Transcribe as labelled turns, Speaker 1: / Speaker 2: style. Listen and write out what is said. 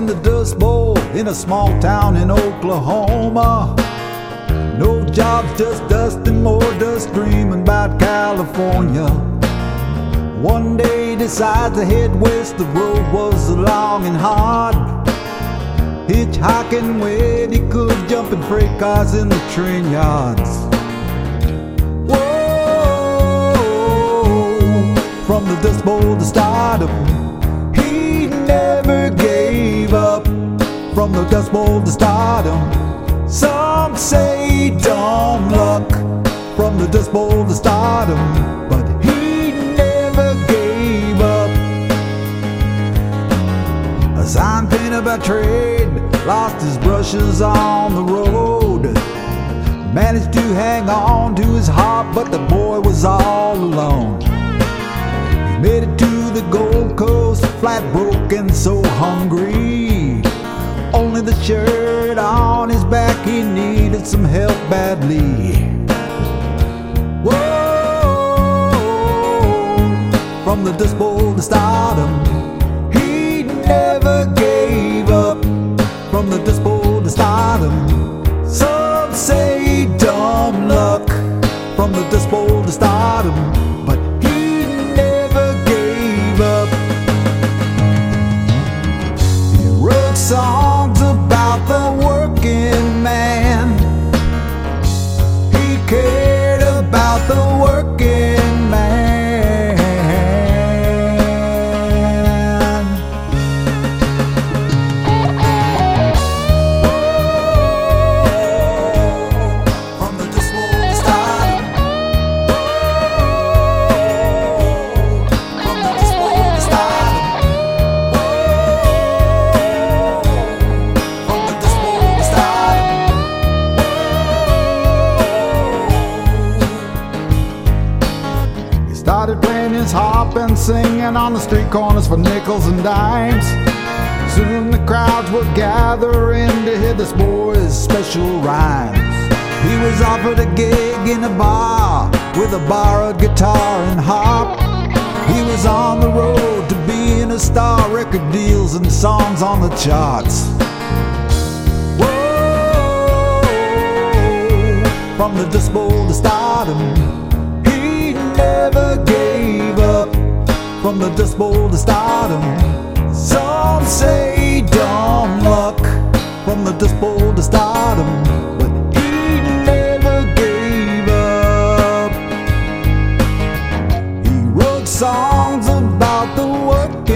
Speaker 1: in the Dust Bowl in a small town in Oklahoma. No jobs, just dust and more dust, dreaming about California. One day decides to head west, the road was long and hard. Hitchhiking when he could, jumping freight cars in the train yards. Whoa, from the Dust Bowl to stardom, From the Dust Bowl to stardom, some say dumb luck. From the Dust Bowl to stardom, but he never gave up. A sign painter by trade lost his brushes on the road. Managed to hang on to his heart, but the boy was all alone. He made it to the Gold Coast, flat broke and so hungry. Only the shirt on his back, he needed some help badly. Whoa, from the Dust Bowl to stardom, he never gave up. From the Dust Bowl to stardom, some say dumb luck. From the Dust Bowl to stardom, working and singing on the street corners for nickels and dimes. Soon the crowds were gathering to hear this boy's special rhymes. He was offered a gig in a bar with a borrowed guitar and harp. He was on the road to being a star, record deals and songs on the charts. Whoa, from the Bowl to stardom, From the Dust Bowl to stardom, some say dumb luck. From the Dust Bowl to stardom, but he never gave up. He wrote songs about the work